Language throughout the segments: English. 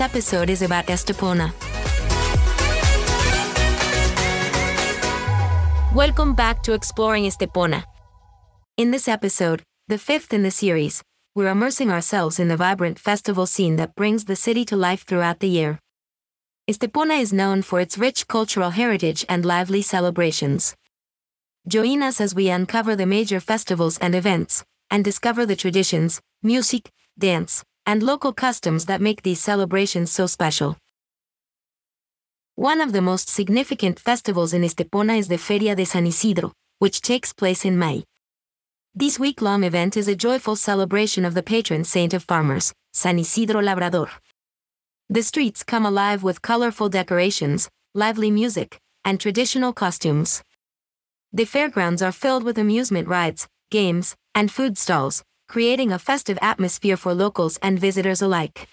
This episode is about Estepona. Welcome back to Exploring Estepona. In this episode, the fifth in the series, we're immersing ourselves in the vibrant festival scene that brings the city to life throughout the year. Estepona is known for its rich cultural heritage and lively celebrations. Join us as we uncover the major festivals and events, and discover the traditions, music, dance, and local customs that make these celebrations so special. One of the most significant festivals in Estepona is the Feria de San Isidro, which takes place in May. This week long event is a joyful celebration of the patron saint of farmers, San Isidro Labrador. The streets come alive with colorful decorations, lively music, and traditional costumes. The fairgrounds are filled with amusement rides, games, and food stalls, creating a festive atmosphere for locals and visitors alike.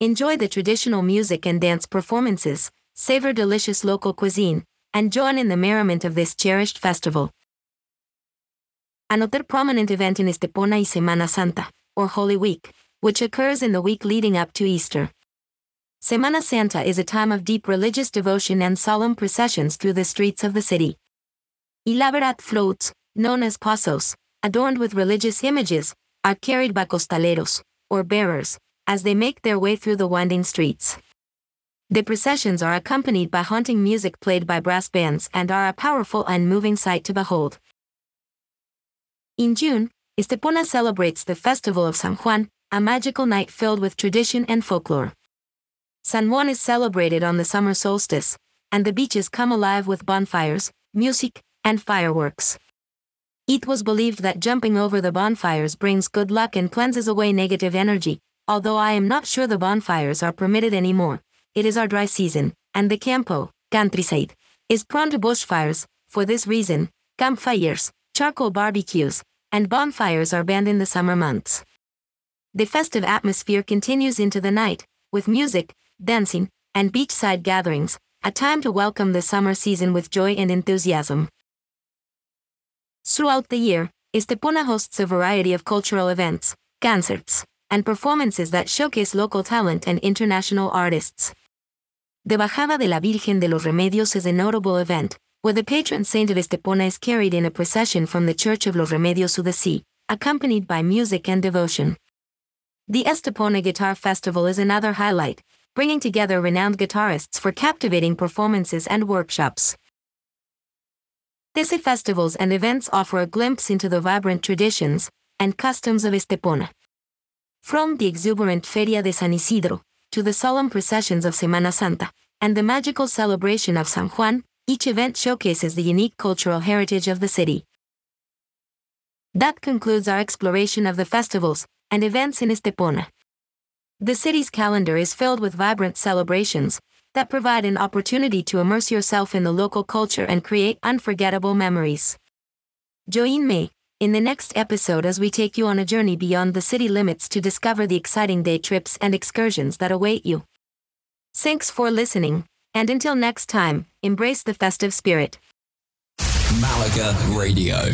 Enjoy the traditional music and dance performances, savor delicious local cuisine, and join in the merriment of this cherished festival. Another prominent event in Estepona is Semana Santa, or Holy Week, which occurs in the week leading up to Easter. Semana Santa is a time of deep religious devotion and solemn processions through the streets of the city. Elaborate floats, known as pasos, adorned with religious images, are carried by costaleros, or bearers, as they make their way through the winding streets. The processions are accompanied by haunting music played by brass bands and are a powerful and moving sight to behold. In June, Estepona celebrates the festival of San Juan, a magical night filled with tradition and folklore. San Juan is celebrated on the summer solstice, and the beaches come alive with bonfires, music, and fireworks. It was believed that jumping over the bonfires brings good luck and cleanses away negative energy, although I am not sure the bonfires are permitted anymore. It is our dry season, and the campo, countryside, is prone to bushfires. For this reason, campfires, charcoal barbecues, and bonfires are banned in the summer months. The festive atmosphere continues into the night, with music, dancing, and beachside gatherings, a time to welcome the summer season with joy and enthusiasm. Throughout the year, Estepona hosts a variety of cultural events, concerts, and performances that showcase local talent and international artists. The Bajada de la Virgen de los Remedios is a notable event, where the patron saint of Estepona is carried in a procession from the Church of los Remedios to the sea, accompanied by music and devotion. The Estepona Guitar Festival is another highlight, bringing together renowned guitarists for captivating performances and workshops. These festivals and events offer a glimpse into the vibrant traditions and customs of Estepona. From the exuberant Feria de San Isidro to the solemn processions of Semana Santa and the magical celebration of San Juan, each event showcases the unique cultural heritage of the city. That concludes our exploration of the festivals and events in Estepona. The city's calendar is filled with vibrant celebrations that provide an opportunity to immerse yourself in the local culture and create unforgettable memories. Join me in the next episode as we take you on a journey beyond the city limits to discover the exciting day trips and excursions that await you. Thanks for listening, and until next time, embrace the festive spirit. Malaga Radio.